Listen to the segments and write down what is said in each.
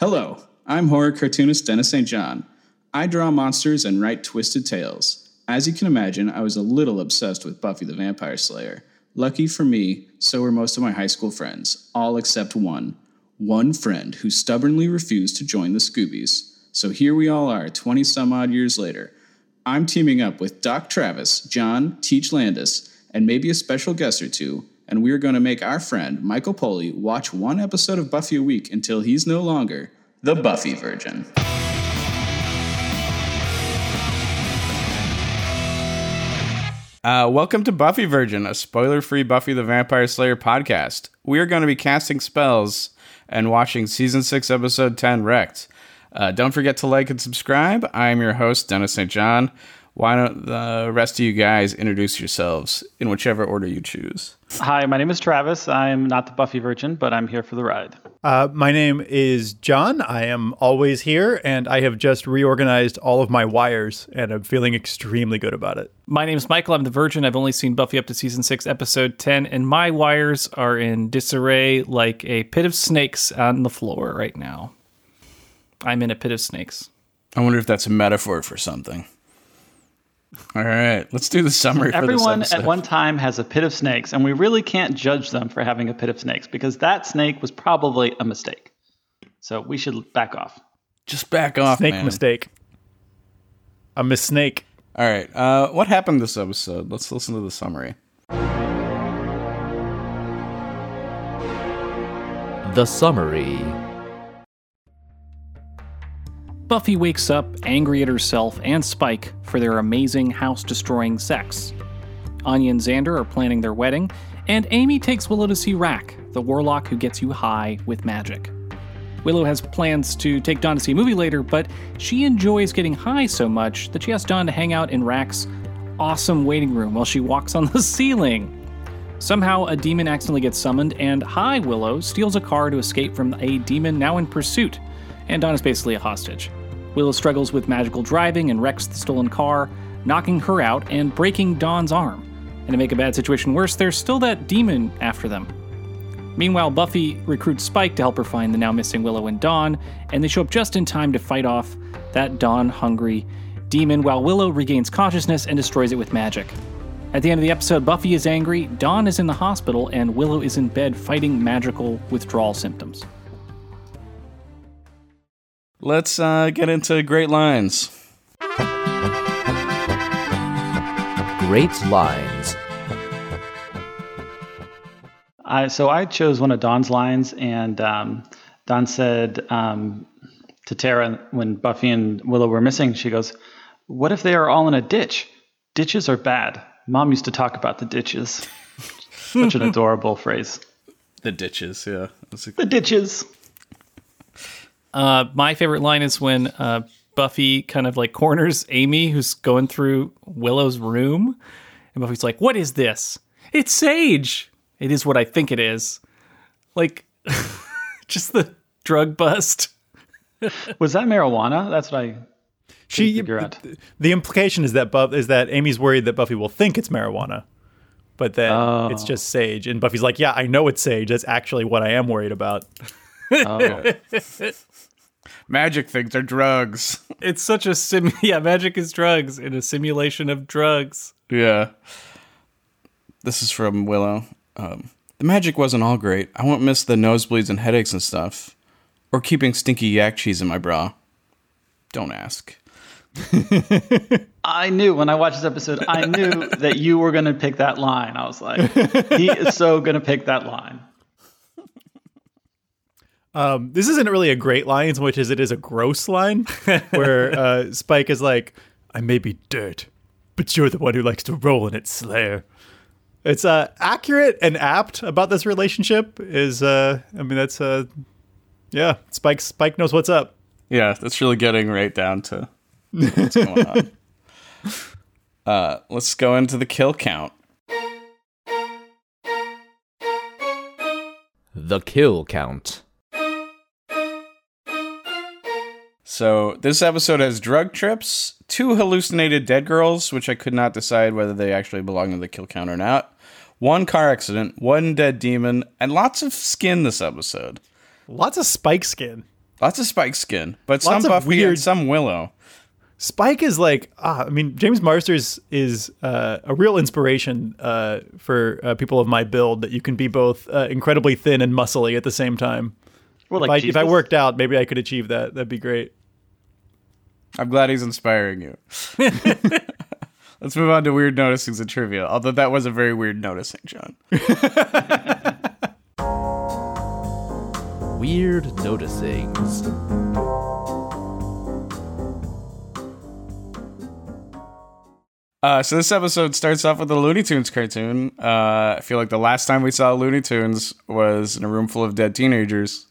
Hello, I'm horror cartoonist Dennis St. John. I draw monsters and write twisted tales. As you can imagine, I was a little obsessed with Buffy the Vampire Slayer. Lucky for me, so were most of my high school friends, all except one. One friend who stubbornly refused to join the Scoobies. So here we all are, 20 some odd years later. I'm teaming up with Doc Travis, John, Teach Landis, and maybe a special guest or two, and we're going to make our friend, Michael Poley, watch one episode of Buffy a week until he's no longer the Buffy Virgin. Uh, welcome to Buffy Virgin, a spoiler free Buffy the Vampire Slayer podcast. We are going to be casting spells and watching season 6, episode 10 Wrecked. Uh, don't forget to like and subscribe. I am your host, Dennis St. John. Why don't the rest of you guys introduce yourselves in whichever order you choose? Hi, my name is Travis. I'm not the Buffy Virgin, but I'm here for the ride. Uh, my name is John. I am always here, and I have just reorganized all of my wires, and I'm feeling extremely good about it. My name is Michael. I'm the Virgin. I've only seen Buffy up to season six, episode 10, and my wires are in disarray like a pit of snakes on the floor right now. I'm in a pit of snakes. I wonder if that's a metaphor for something. All right, let's do the summary. Everyone at one time has a pit of snakes, and we really can't judge them for having a pit of snakes because that snake was probably a mistake. So we should back off. Just back off, Snake man. mistake. A miss snake. All right, uh, what happened this episode? Let's listen to the summary. The summary. Buffy wakes up angry at herself and Spike for their amazing house destroying sex. Anya and Xander are planning their wedding, and Amy takes Willow to see Rack, the warlock who gets you high with magic. Willow has plans to take Dawn to see a movie later, but she enjoys getting high so much that she asks Dawn to hang out in Rack's awesome waiting room while she walks on the ceiling. Somehow, a demon accidentally gets summoned, and High Willow steals a car to escape from a demon now in pursuit, and Dawn is basically a hostage. Willow struggles with magical driving and wrecks the stolen car, knocking her out and breaking Dawn's arm. And to make a bad situation worse, there's still that demon after them. Meanwhile, Buffy recruits Spike to help her find the now missing Willow and Dawn, and they show up just in time to fight off that Dawn hungry demon while Willow regains consciousness and destroys it with magic. At the end of the episode, Buffy is angry, Dawn is in the hospital, and Willow is in bed fighting magical withdrawal symptoms. Let's uh, get into great lines. Great lines. I, so I chose one of Dawn's lines, and um, Dawn said um, to Tara when Buffy and Willow were missing, she goes, What if they are all in a ditch? Ditches are bad. Mom used to talk about the ditches. Such an adorable phrase. The ditches, yeah. A- The ditches. Uh, my favorite line is when uh, Buffy kind of like corners Amy, who's going through Willow's room, and Buffy's like, "What is this? It's sage. It is what I think it is." Like, just the drug bust. Was that marijuana? That's what I She figure out. The implication is that Buff is that Amy's worried that Buffy will think it's marijuana, but that Oh. it's just sage. And Buffy's like, "Yeah, I know it's sage. That's actually what I am worried about." Oh. Magic things are drugs. It's such a sim. Yeah, magic is drugs in a simulation of drugs. yeah. This is from Willow. Um, the magic wasn't all great. I won't miss the nosebleeds and headaches and stuff. Or keeping stinky yak cheese in my bra. Don't ask. I knew when I watched this episode, I knew that you were going to pick that line. I was like, he is so going to pick that line. Um, this isn't really a great line so much as it is a gross line, where uh, Spike is like, "I may be dirt, but you're the one who likes to roll in it, Slayer." It's uh, accurate and apt about this relationship. Is uh, I mean, that's uh, yeah, Spike. Spike knows what's up. Yeah, that's really getting right down to what's going on. Uh, let's go into the kill count. The kill count. So this episode has drug trips, two hallucinated dead girls, which I could not decide whether they actually belong in the kill count or not. One car accident, one dead demon, and lots of skin this episode. Lots of Spike skin. Lots of Spike skin, but some Lots of Buffy weird- and some Willow. Spike is like, ah, I mean, James Marsters is uh, a real inspiration uh, for uh, people of my build. That you can be both uh, incredibly thin and muscly at the same time. Well, If, like I, if I worked out, maybe I could achieve that. That'd be great. I'm glad he's inspiring you. Let's move on to weird noticings and trivia. Although that was a very weird noticing, John. Weird noticings. Uh, so this episode starts off with a Looney Tunes cartoon. Uh, I feel like the last time we saw Looney Tunes was in a room full of dead teenagers.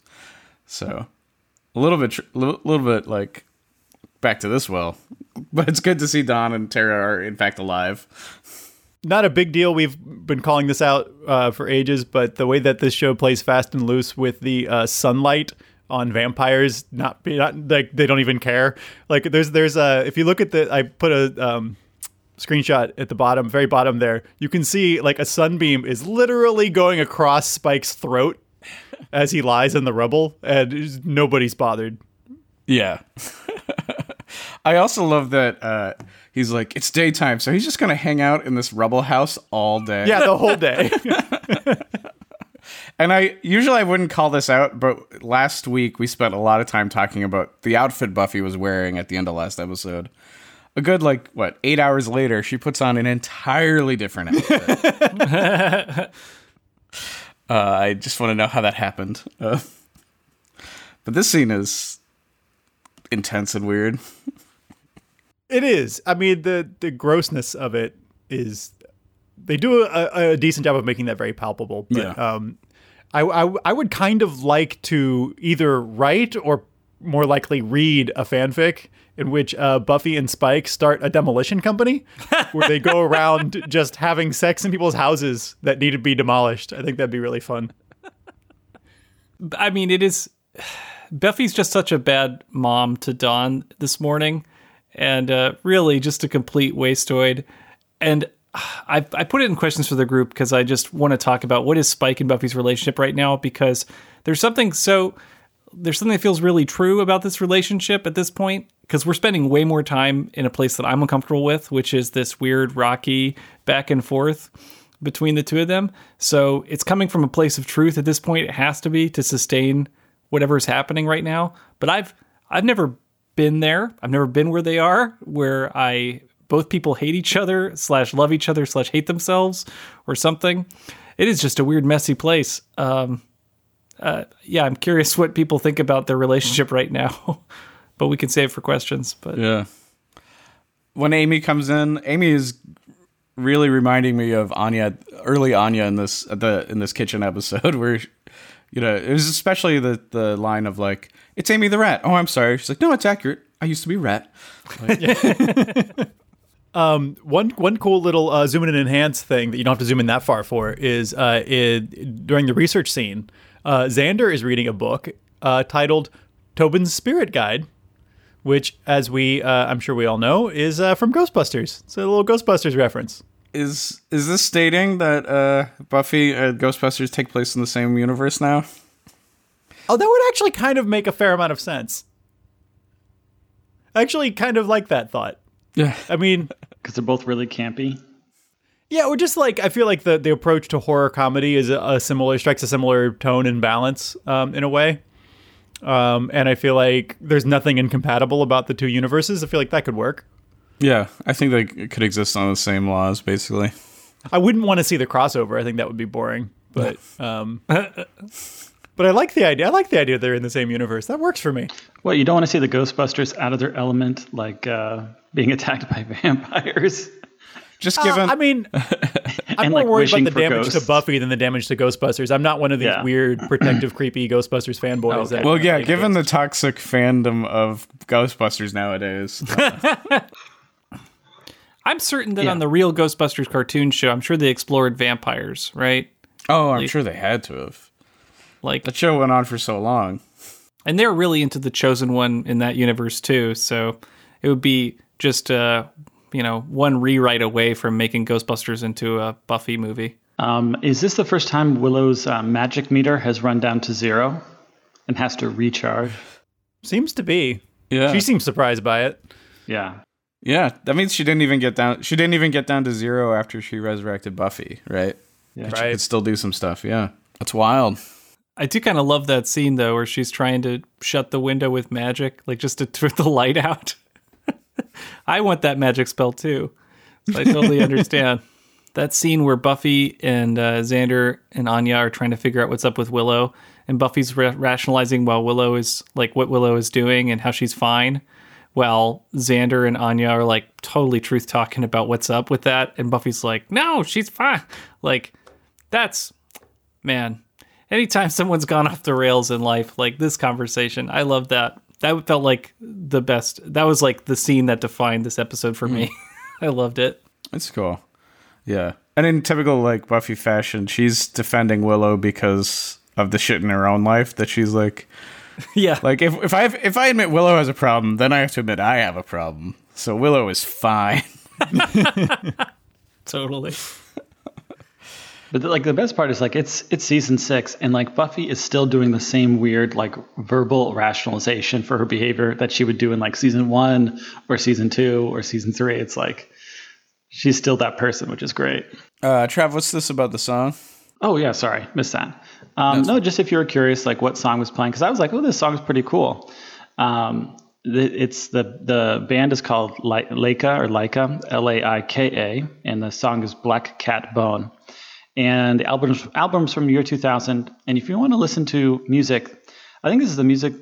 So a little bit, tr- little, little bit like back to this well, but it's good to see Dawn and Tara are in fact alive. Not a big deal. We've been calling this out uh, for ages, but the way that this show plays fast and loose with the uh, sunlight on vampires, not be not like they don't even care. Like there's there's a if you look at the I put a um, screenshot at the bottom, very bottom there, you can see like a sunbeam is literally going across Spike's throat as he lies in the rubble, and nobody's bothered. Yeah. I also love that uh, he's like, it's daytime, so he's just going to hang out in this rubble house all day. Yeah, the whole day. And I usually I wouldn't call this out, but last week we spent a lot of time talking about the outfit Buffy was wearing at the end of last episode. A good like what eight hours later, she puts on an entirely different outfit. uh, I just want to know how that happened. Uh, but this scene is intense and weird. It is. I mean, the the grossness of it is. They do a, a decent job of making that very palpable. But, Yeah. Um, I, I I would kind of like to either write or more likely read a fanfic in which uh, Buffy and Spike start a demolition company where they go around just having sex in people's houses that need to be demolished. I think that'd be really fun. I mean, it is. Buffy's just such a bad mom to Dawn this morning, and uh, really just a complete wasteoid. And I, I put it in questions for the group because I just want to talk about what is Spike and Buffy's relationship right now because there's something so there's something that feels really true about this relationship at this point because we're spending way more time in a place that I'm uncomfortable with, which is this weird rocky back and forth between the two of them. So it's coming from a place of truth at this point. It has to be to sustain whatever's happening right now. But I've I've never been there. I've never been where they are, where I both people hate each other slash love each other slash hate themselves or something. It is just a weird, messy place. Um, uh, yeah, I'm curious what people think about their relationship right now, but we can save for questions. But Yeah. When Amy comes in, Amy is really reminding me of Anya, early Anya in this the in this kitchen episode, where you know it was especially the the line of like, "It's Amy the rat." Oh, I'm sorry. She's like, "No, it's accurate. I used to be rat." One one cool little uh, zoom in and enhance thing that you don't have to zoom in that far for is uh, it, during the research scene, uh, Xander is reading a book uh, titled Tobin's Spirit Guide, which, as we uh, I'm sure we all know, is uh, from Ghostbusters. It's a little Ghostbusters reference. Is is this stating that uh, Buffy and Ghostbusters take place in the same universe now? Oh, that would actually kind of make a fair amount of sense. I Actually, kind of like that thought. Yeah. I mean, because they're both really campy. Yeah, or just like I feel like the the approach to horror comedy is a, a similar strikes a similar tone and balance um, in a way. Um, and I feel like there's nothing incompatible about the two universes. I feel like that could work. Yeah, I think they could exist on the same laws, basically. I wouldn't want to see the crossover. I think that would be boring. But um, but I like the idea. I like the idea they're in the same universe. That works for me. What you don't want to see the Ghostbusters out of their element, like uh, being attacked by vampires. Just Uh, given, I mean, I'm more like, worried about the for damage to. Buffy than the damage to Ghostbusters. I'm not one of these Yeah. weird, protective, creepy Ghostbusters fanboys. Okay. that- well, yeah, given ghosts. the toxic fandom of Ghostbusters nowadays, I'm certain that Yeah. on the real Ghostbusters cartoon show, I'm sure they explored vampires, right? oh, I'm sure they had to have. Like, The show went on for so long. and they're really into the chosen one in that universe too. So it would be just uh, you know one rewrite away from making Ghostbusters into a Buffy movie. Um, is this the first time Willow's uh, magic meter has run down to zero and has to recharge? Seems to be. Yeah. She seems surprised by it. Yeah. Yeah. That means she didn't even get down she didn't even get down to zero after she resurrected Buffy, right? Yeah. She could still do some stuff, yeah. That's wild. I do kind of love that scene though, where she's trying to shut the window with magic, like just to put the light out. I want that magic spell too, so I totally understand. That scene where Buffy and uh, Xander and Anya are trying to figure out what's up with Willow, and Buffy's ra- rationalizing while Willow is like what Willow is doing and how she's fine, while Xander and Anya are like totally truth talking about what's up with that, and Buffy's like, "No, she's fine." Like, that's man anytime someone's gone off the rails in life like this conversation i love that that felt like the best that was like the scene that defined this episode for me mm. i loved it It's cool. Yeah. And in typical like Buffy fashion, she's defending Willow because of the shit in her own life that she's like yeah like if if I if I admit Willow has a problem, then I have to admit I have a problem. So Willow is fine. totally But like the best part is like it's it's season six, and like Buffy is still doing the same weird like verbal rationalization for her behavior that she would do in like season one or season two or season three. It's like she's still that person, which is great. Uh Trav, what's this about the song? Oh yeah, sorry, missed that. Um, no, just if you were curious, like what song was playing, because I was like, oh, this song is pretty cool. Um, the, it's the the band is called Laika or Laika, L A I K A, and the song is Black Cat Bone. And the album's albums from year 2000. And if you want to listen to music, I think this is the music.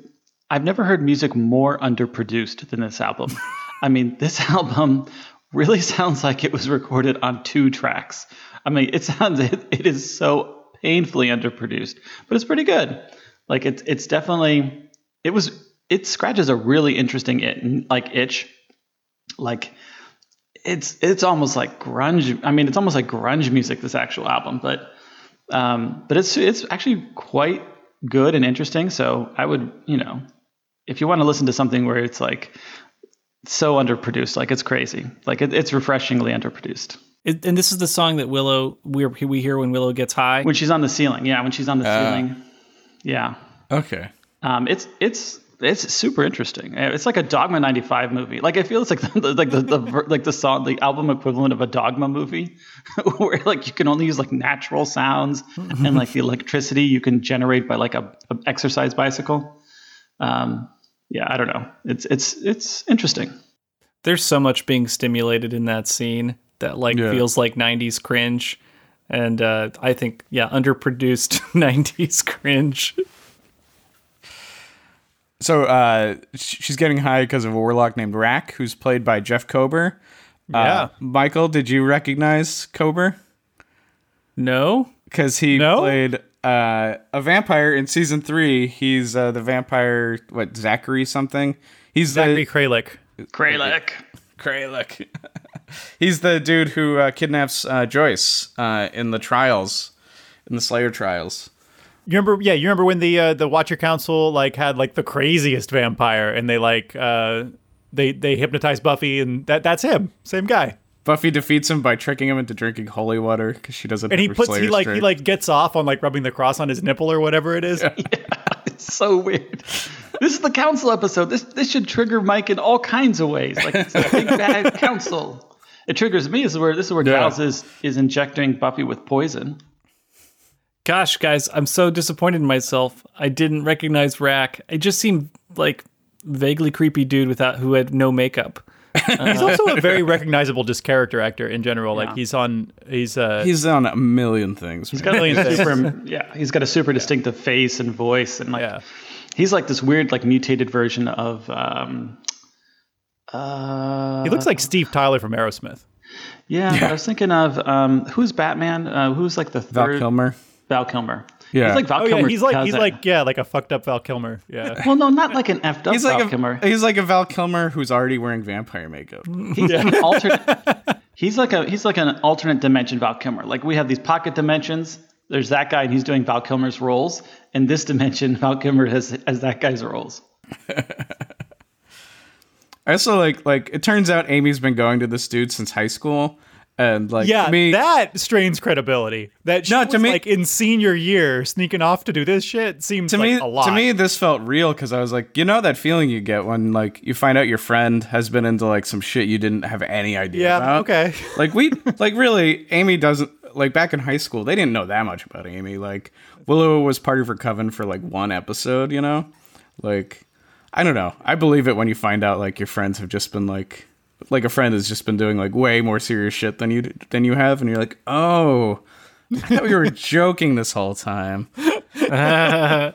I've never heard music more underproduced than this album. I mean, this album really sounds like it was recorded on two tracks. I mean, it sounds it, it is so painfully underproduced, but it's pretty good. Like it's it's definitely it was it scratches a really interesting it, like itch. Like it's it's almost like grunge. I mean, it's almost like grunge music. This actual album, but um, but it's it's actually quite good and interesting. So I would you know if you want to listen to something where it's like so underproduced, like it's crazy, like it, it's refreshingly underproduced. It, and this is the song that willow we we hear when willow gets high When she's on the ceiling, yeah, when she's on the ceiling, yeah, Okay. um, it's it's it's super interesting. Uh, It's like a Dogma '95 movie. Like I feel it's like the, like the, the like the song the album equivalent of a Dogma movie, where like you can only use like natural sounds and like the electricity you can generate by like a, a exercise bicycle. Um, yeah, I don't know. It's it's it's interesting. there's so much being stimulated in that scene that like Yeah. feels like 90s cringe and uh, i think yeah underproduced 90s cringe So uh she's getting high because of a warlock named Rack, who's played by Jeff Kober. Uh, Yeah. Michael, did you recognize Kober? no because he No? played uh, a vampire in season three. He's uh, the vampire, what Zachary something. He's Zachary the Kralik. Kralek. Kralik. He's the dude who uh, kidnaps uh, Joyce uh, in the trials, in the Slayer trials. You remember? Yeah, you remember when the uh, the Watcher Council like had like the craziest vampire, and they like uh, they they hypnotized Buffy, and that that's him, same guy. Buffy defeats him by tricking him into drinking holy water because she doesn't. And he have her puts he Slayer like he like gets off on like rubbing the cross on his nipple or whatever it is. Yeah, It's so weird. This is the council episode. This this should trigger Mike in all kinds of ways. Like it's a big bad council. It triggers me. This is where this is where Yeah. Giles is is injecting Buffy with poison. gosh guys i'm so disappointed in myself i didn't recognize rack it just seemed like vaguely creepy dude without who had no makeup He's also a very recognizable just character actor in general. Like he's on he's uh He's on a million things. He's man. got a things. super, yeah, he's got a super distinctive face and voice, and like Yeah. he's like this weird, like mutated version of. Um, uh, he looks like Steve Tyler from Aerosmith. yeah, but I was thinking of um, who's Batman? Uh, who's like the third? Val Kilmer. Val Kilmer. Yeah. he's like Val Oh yeah, Kilmer. he's like he's like yeah, like a fucked up Val Kilmer. Yeah. well, no, not like an effed up He's Val like a Kilmer. he's like a Val Kilmer who's already wearing vampire makeup. He's an alternate. He's like a he's like an alternate dimension Val Kilmer. Like we have these pocket dimensions. There's that guy, and he's doing Val Kilmer's roles. In this dimension, Val Kilmer has has that guy's roles. I also like like it turns out Amy's been going to this dude since high school, And like Yeah, me, that strains credibility. That she No, was to me- like in senior year sneaking off to do this shit seems to like me a lot. to me this felt real because I was like, you know that feeling you get when like you find out your friend has been into like some shit you didn't have any idea about. yeah, about. okay. Like we like really Amy doesn't like back in high school they didn't know that much about Amy. Like Willow was part of her coven for like one episode, you know? Like I don't know. I believe it when you find out like your friends have just been like like a friend has just been doing like way more serious shit than you than you have and you're like, "Oh, I thought we were joking this whole time."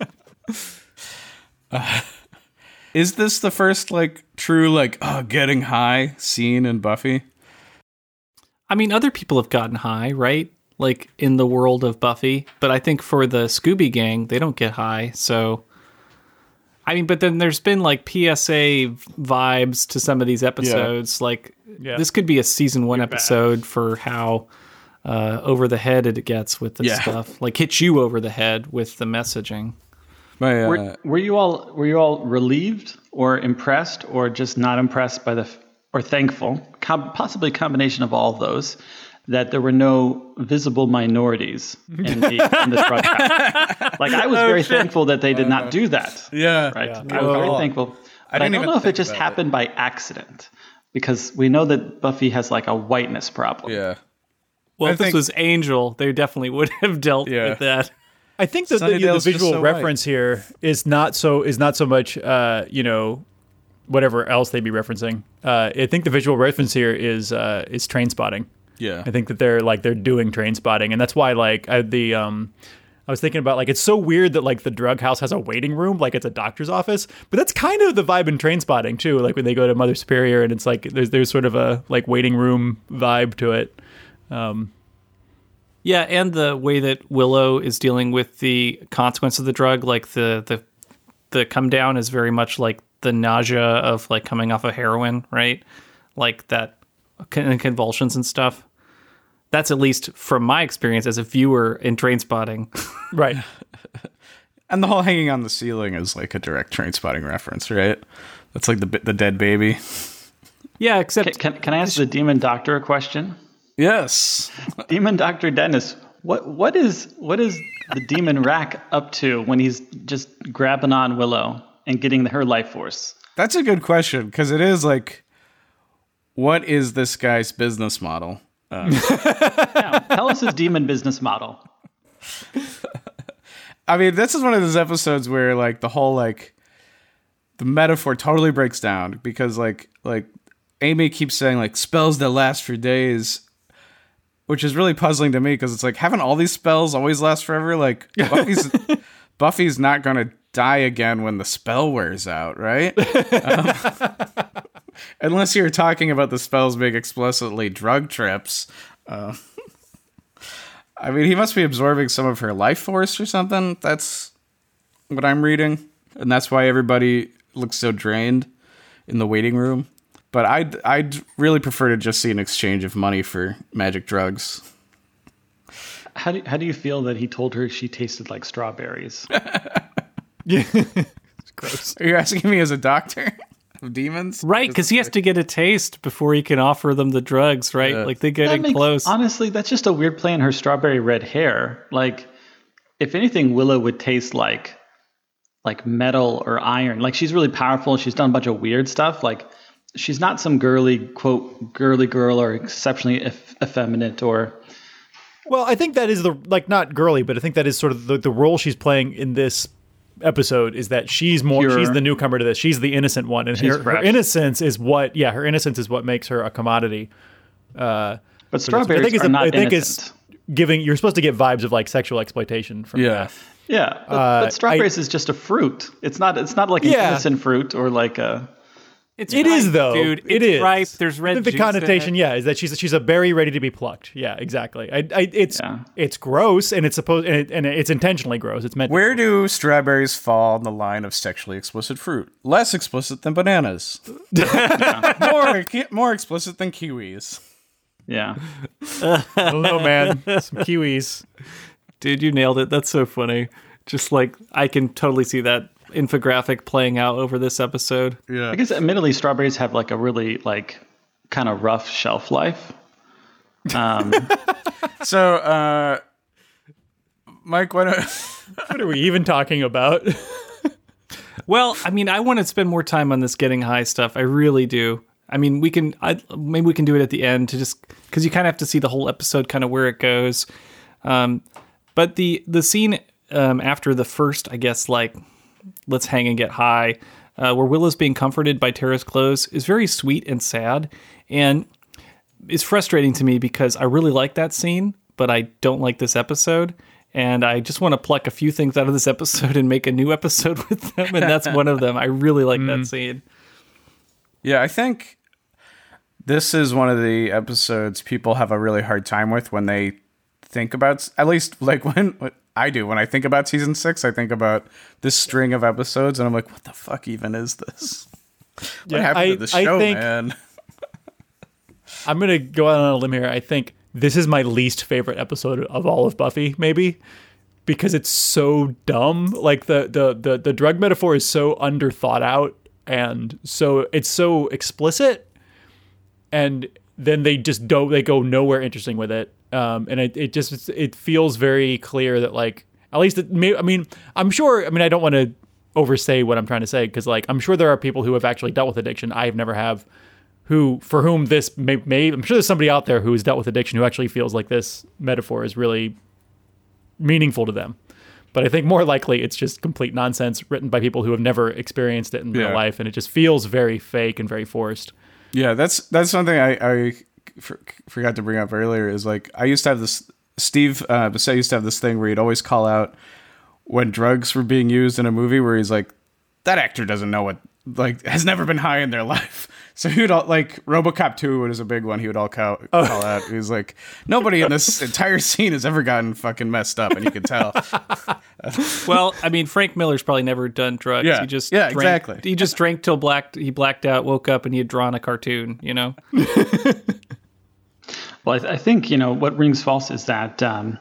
Is this the first like true like oh getting high scene in Buffy? I mean, other people have gotten high, right? Like in the world of Buffy, but I think for the Scooby Gang, they don't get high. So, I mean, but then there's been like PSA vibes to some of these episodes. Like Yeah. this could be a season one episode for how uh, over the head it gets with this Yeah. stuff. Like hits you over the head with the messaging. My uh, Were, were you all were you all relieved or impressed or just not impressed by the f- or thankful, com- possibly a combination of all of those, that there were no visible minorities in the, in the drug house? Like I was very thankful that they did not do that. yeah, Right, yeah. I was very thankful. But I, didn't don't know if it just about happened by accident because we know that Buffy has like a whiteness problem. Yeah. Well, I if this was Angel, they definitely would have dealt Yeah. with that. I think that the, the Sunnydale's visual so white. reference here is not so is not so much uh, you know whatever else they'd be referencing. Uh, I think the visual reference here is uh, is Trainspotting. Yeah. I think that they're like they're doing Trainspotting, and that's why like I, the um. I was thinking about like it's so weird that like the drug house has a waiting room, like it's a doctor's office, but that's kind of the vibe in Trainspotting too. Like when they go to Mother Superior and it's like there's there's sort of a like waiting room vibe to it. Um, Yeah, and the way that Willow is dealing with the consequence of the drug, like the the the come down is very much like the nausea of like coming off of heroin, right? Like that con- convulsions and stuff. That's at least from my experience as a viewer in Trainspotting. Right. And the whole hanging on the ceiling is like a direct Trainspotting reference, right? That's like the the dead baby. yeah, except Can, can I ask the demon doctor a question? Yes. Demon Doctor Dennis, what what is what is the demon rack up to when he's just grabbing on Willow and getting her life force? That's a good question because it is like, what is this guy's business model? Tell us his demon business model. I mean, this is one of those episodes where like the whole like the metaphor totally breaks down because like like Amy keeps saying like spells that last for days, which is really puzzling to me because it's like haven't all these spells always last forever? Like Buffy's Buffy's not gonna die again when the spell wears out, right? Um, unless you're talking about the spells being explicitly drug trips. Uh, I mean, he must be absorbing some of her life force or something. That's what I'm reading, and that's why everybody looks so drained in the waiting room. But I'd I'd really prefer to just see an exchange of money for magic drugs. How do how do you feel that he told her she tasted like strawberries? yeah, gross. Are you asking me as a doctor of demons? right because he has to get a taste before he can offer them the drugs, right? Yeah. Like they That getting makes- close. Honestly, that's just a weird play in her strawberry red hair. Like, if anything, Willow would taste like like metal or iron. Like she's really powerful. She's done a bunch of weird stuff. Like she's not some girly quote girly girl or exceptionally eff- effeminate or Well, I think that is the like not girly, but I think that is sort of the, the role she's playing in this episode is that she's more Pure. she's the newcomer to this. She's the innocent one, and her, her innocence is what yeah, her innocence is what makes her a commodity. Uh, but strawberries I strawberries think it's are a- not I think innocent. it's giving you're supposed to get vibes of like sexual exploitation from Yeah. yeah, but, uh, but strawberries is just a fruit. It's not. It's not like an Yeah. innocent fruit or like a. it's It is ripe, though, dude. It It's ripe. There's red. think the juice in connotation, it. yeah, is that she's she's a berry ready to be plucked. Yeah, exactly. I, I it's Yeah. it's gross and it's supposed and, it, and it's intentionally gross. It's meant. Where do strawberries fall on the line of sexually explicit fruit? Less explicit than bananas. more more explicit than kiwis. Yeah, I man. Some kiwis. Dude, you nailed it. That's so funny. Just like I can totally see that infographic playing out over this episode. Yeah. I guess admittedly, strawberries have like a really like kind of rough shelf life. Um, So, uh, Mike, why don't What are we even talking about? Well, I mean, I want to spend more time on this getting high stuff. I really do. I mean, we can I, maybe we can do it at the end to just because you kind of have to see the whole episode, kind of where it goes. Um, but the the scene um, after the first, I guess, like let's hang and get high, uh, where Willow's being comforted by Tara's clothes, is very sweet and sad, and it's frustrating to me because I really like that scene, but I don't like this episode. And I just want to pluck a few things out of this episode and make a new episode with them, and that's one of them. I really like that scene. Yeah, I think this is one of the episodes people have a really hard time with when they think about at least like when I do when I think about season 6, I think about this string of episodes and I'm like what the fuck even is this? What Yeah, happened I- to the I show, think- man? I'm gonna go out on a limb here. I think this is my least favorite episode of all of Buffy, maybe because it's so dumb. Like the the the the drug metaphor is so under thought out, and so it's so explicit, and then they just don't they go nowhere interesting with it. Um, and it it just it feels very clear that like at least it may, I mean I'm sure I mean I don't want to oversay what I'm trying to say because like I'm sure there are people who have actually dealt with addiction. I've never have who for whom this may, may I'm sure there's somebody out there who has dealt with addiction who actually feels like this metaphor is really meaningful to them. But I think more likely it's just complete nonsense written by people who have never experienced it in real life, and it just feels very fake and very forced. Yeah, that's that's something I, I for, forgot to bring up earlier. Is like I used to have this. Steve uh, Bissette used to have this thing where he'd always call out when drugs were being used in a movie, where he's like, "That actor doesn't know what like has never been high in their life." So he would all like RoboCop two was a big one. He would all call, Oh. call out. He was like, "Nobody in this entire scene has ever gotten fucking messed up," and you can tell. Well, I mean, Frank Miller's probably never done drugs. Yeah. He just Yeah, drank, exactly. He just drank till blacked. He blacked out, woke up, and he had drawn a cartoon. You know. Well, I, th- I think you know what rings false is that um,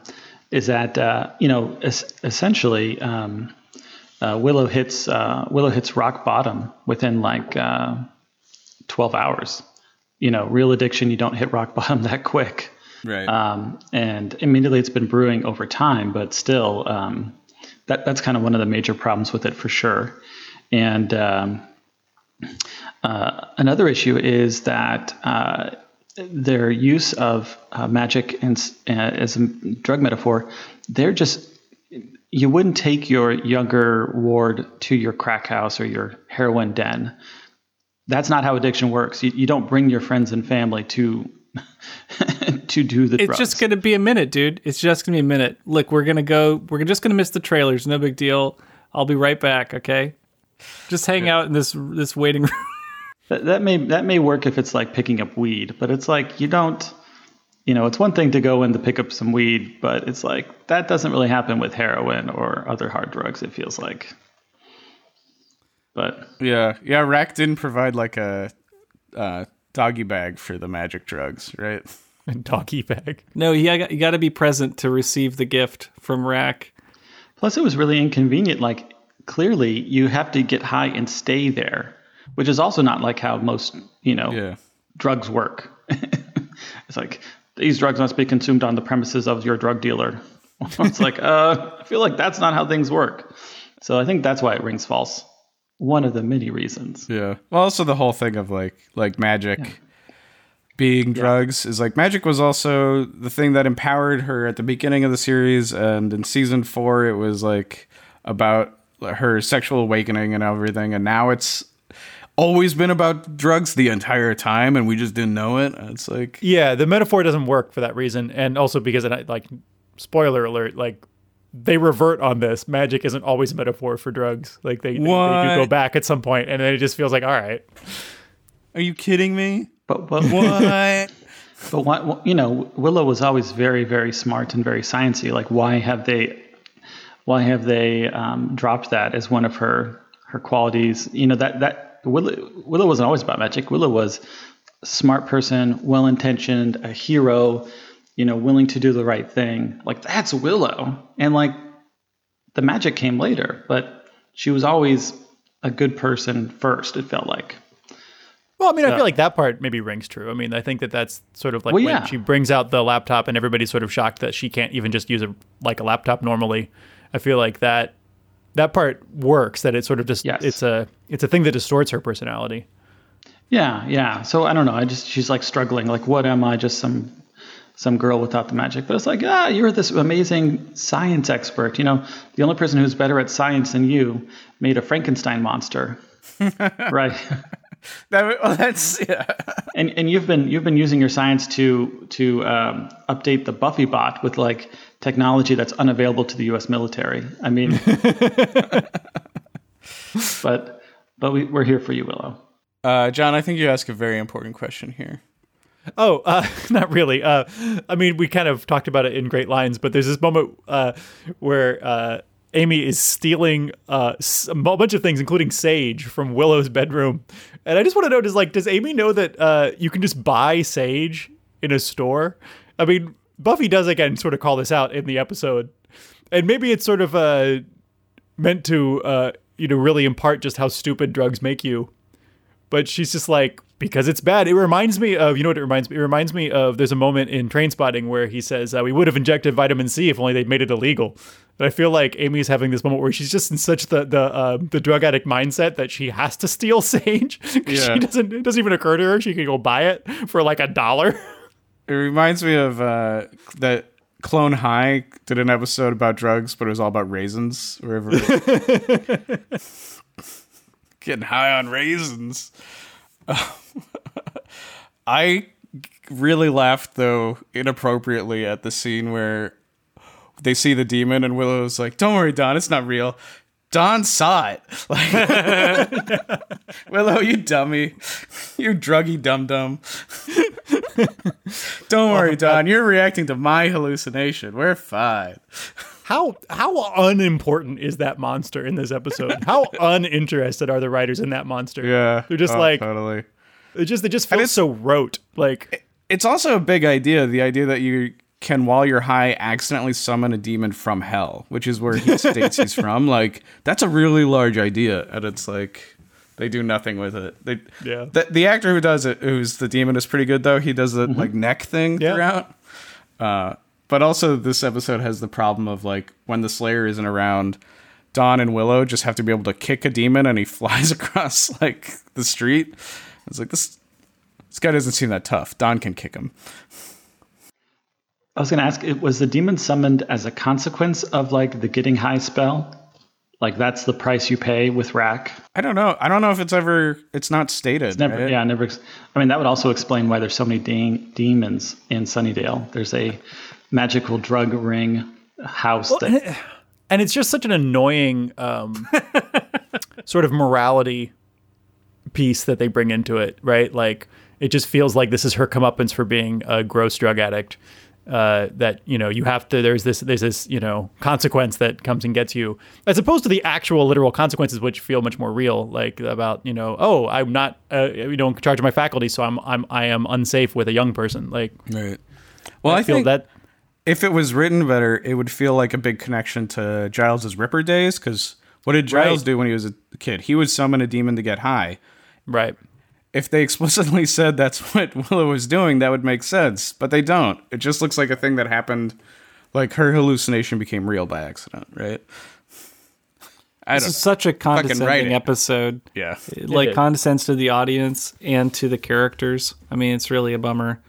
is that uh, you know es- essentially um, uh, Willow hits uh, Willow hits rock bottom within like uh, twelve hours. You know, real addiction you don't hit rock bottom that quick. Right. Um, and immediately it's been brewing over time, but still, um, that that's kind of one of the major problems with it for sure. And um, uh, another issue is that uh, their use of uh, magic and, uh, as a drug metaphor, they're just you wouldn't take your younger ward to your crack house or your heroin den. That's not how addiction works. You, you don't bring your friends and family to to do the It's drugs. just gonna be a minute, dude. It's just gonna be a minute. Look, we're gonna go. We're just gonna miss the trailers. No big deal. I'll be right back. Okay. Just hang out in this this waiting room. That, that may that may work if it's like picking up weed, but it's like you don't. You know, it's one thing to go in to pick up some weed, but it's like that doesn't really happen with heroin or other hard drugs. It feels like. But yeah, yeah. Rack didn't provide like a uh, doggy bag for the magic drugs, right? And doggy bag. No, you got you got to be present to receive the gift from Rack. plus, it was really inconvenient. Like clearly, you have to get high and stay there, which is also not like how most you know Yeah. drugs work. it's like these drugs must be consumed on the premises of your drug dealer. it's like, uh, I feel like that's not how things work. So I think that's why it rings false. One of the many reasons. Yeah. Well, also the whole thing of like like magic being drugs is like magic was also the thing that empowered her at the beginning of the series, and in season four it was like about her sexual awakening and everything, and now it's always been about drugs the entire time, and we just didn't know it. It's like Yeah, the metaphor doesn't work for that reason, and also because it, like, spoiler alert, like they revert on this. Magic isn't always a metaphor for drugs. Like they, they, they do go back at some point, and then it just feels like, all right, are you kidding me? But but What? but why, you know, Willow was always very very smart and very sciencey. Like why have they why have they um, dropped that as one of her her qualities? You know that that Willow Willow wasn't always about magic. Willow was a smart person, well intentioned, a hero. You know, willing to do the right thing. Like that's Willow, and like the magic came later, but she was always a good person first. It felt like. Well, I mean, I feel like that part maybe rings true. I mean, I think that that's sort of like Well, when yeah. she brings out the laptop and everybody's sort of shocked that she can't even just use a like a laptop normally. I feel like that that part works. That it sort of just Yes. it's a it's a thing that distorts her personality. Yeah, yeah. So I don't know. I just she's like struggling. Like, what am I? Just some some girl without the magic. But it's like, ah, you're this amazing science expert. You know, the only person who's better at science than you made a Frankenstein monster, right? That, well, that's yeah. And and you've been you've been using your science to to um, update the Buffy bot with like technology that's unavailable to the U.S. military. I mean, but but we, we're here for you, Willow. Uh, John, I think you ask a very important question here. Oh, uh, not really. Uh, I mean, we kind of talked about it in great lines, but there's this moment uh, where uh, Amy is stealing uh, a bunch of things, including sage, from Willow's bedroom. And I just want to know: does like does Amy know that uh, you can just buy sage in a store? I mean, Buffy does again sort of call this out in the episode, and maybe it's sort of uh, meant to uh, you know really impart just how stupid drugs make you but she's just like because it's bad. It reminds me of you know what it reminds me. It reminds me of there's a moment in Trainspotting where he says uh, we would have injected vitamin C if only they'd made it illegal. And I feel like Amy's having this moment where she's just in such the the uh, the drug addict mindset that she has to steal sage. Yeah. She doesn't. It doesn't even occur to her she could go buy it for like a dollar. It reminds me of uh, that Clone High did an episode about drugs, but it was all about raisins. Wherever getting high on raisins. I really laughed though inappropriately at the scene where they see the demon and Willow's like, "Don't worry, Dawn, it's not real." Dawn saw it. Like, Willow, you dummy, you druggy dum dum. Don't worry, oh, Dawn. You're reacting to my hallucination. We're fine. How how unimportant is that monster in this episode? How uninterested are the writers in that monster? Yeah, they're just Oh, like totally. it just they just feel so rote. Like It's also a big idea. The idea that you can, while you're high, accidentally summon a demon from hell, which is where he states he's from. Like that's a really large idea, and it's like they do nothing with it. They, Yeah. The, the actor who does it, who's the demon, is pretty good though. He does the like neck thing Yeah. throughout. Uh, but also, this episode has the problem of like when the Slayer isn't around, Dawn and Willow just have to be able to kick a demon, and he flies across like the street. It's like this. This guy doesn't seem that tough. Dawn can kick him. I was going to ask, was the demon summoned as a consequence of like the getting high spell? Like that's the price you pay with Rack? I don't know. I don't know if it's ever. It's not stated. Never, right? yeah, never. I mean, that would also explain why there's so many de- demons in Sunnydale. There's a magical drug ring house that and it's just such an annoying um, sort of morality piece that they bring into it, right? Like it just feels like this is her comeuppance for being a gross drug addict. Uh, that you know you have to there's this there's this you know consequence that comes and gets you as opposed to the actual literal consequences which feel much more real like about you know oh I'm not uh, you know in charge of my faculty so I'm I'm I am unsafe with a young person like Right. Well, I, feel think that if it was written better, it would feel like a big connection to Giles's Ripper days. Because what did Giles Right. do when he was a kid? He would summon a demon to get high. right If they explicitly said that's what Willow was doing, that would make sense. But they don't. It just looks like a thing that happened. Like her hallucination became real by accident, right? I This is know. such a write condescending episode. Yeah. It, like is. condescends to the audience and to the characters. I mean, it's really a bummer.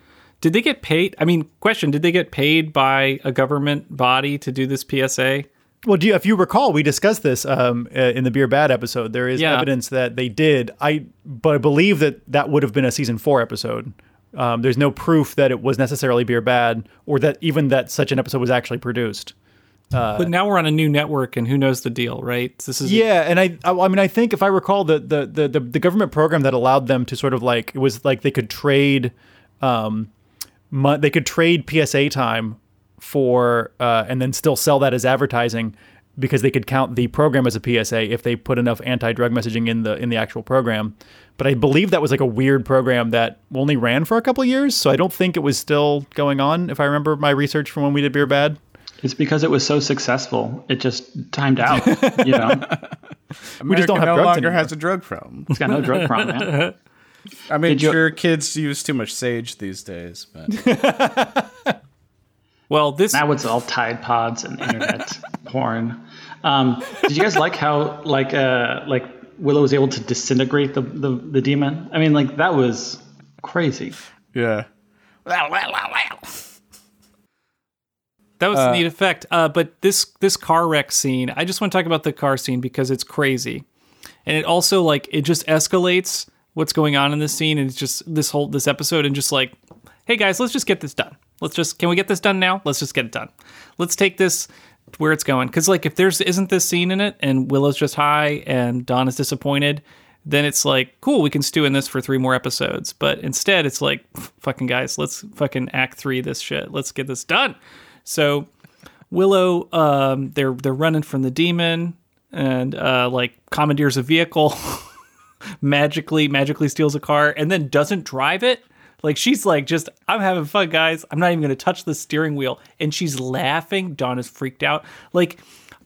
Did they get paid? I mean, question: Did they get paid by a government body to do this PSA? Well, do you, if you recall, we discussed this um, uh, in the Beer Bad episode. There is Yeah. evidence that they did. I but I believe that that would have been a season four episode. Um, there's no proof that it was necessarily Beer Bad, or that even that such an episode was actually produced. but now we're on a new network, and who knows the deal, right? This is Yeah, and I, I, mean, I think if I recall, the, the the the the government program that allowed them to sort of like it was like they could trade, um, mo- they could trade PSA time for uh, and then still sell that as advertising because they could count the program as a PSA if they put enough anti-drug messaging in the in the actual program. But I believe that was like a weird program that only ran for a couple years, so I don't think it was still going on. If I remember my research from when we did Beer Bad. it's because it was so successful. It just timed out. You know, We just don't America have no drugs longer anymore. has a drug problem. it's got no drug problem. Man. I mean, Did you- sure, kids use too much sage these days, but Well, this Now it's all Tide Pods and internet porn. Um, did you guys like how like uh like Willow was able to disintegrate the, the the demon? I mean, like that was crazy. yeah. That was a neat effect. Uh, but this this car wreck scene, I just want to talk about the car scene because it's crazy, and it also like it just escalates what's going on in this scene, and it's just this whole this episode, and just like, hey guys, let's just get this done. Let's just can we get this done now? Let's just get it done. Let's take this where it's going because like if there's isn't this scene in it, and Willow's just high and Dawn is disappointed. Then it's like, cool, we can stew in this for three more episodes. But instead, it's like, fucking guys, let's fucking act three this shit. Let's get this done. So Willow, um, they're they're running from the demon, and uh, like commandeers a vehicle, magically magically steals a car, and then doesn't drive it. Like she's like, just I'm having fun, guys. I'm not even gonna touch the steering wheel, and she's laughing. Dawn is freaked out. Like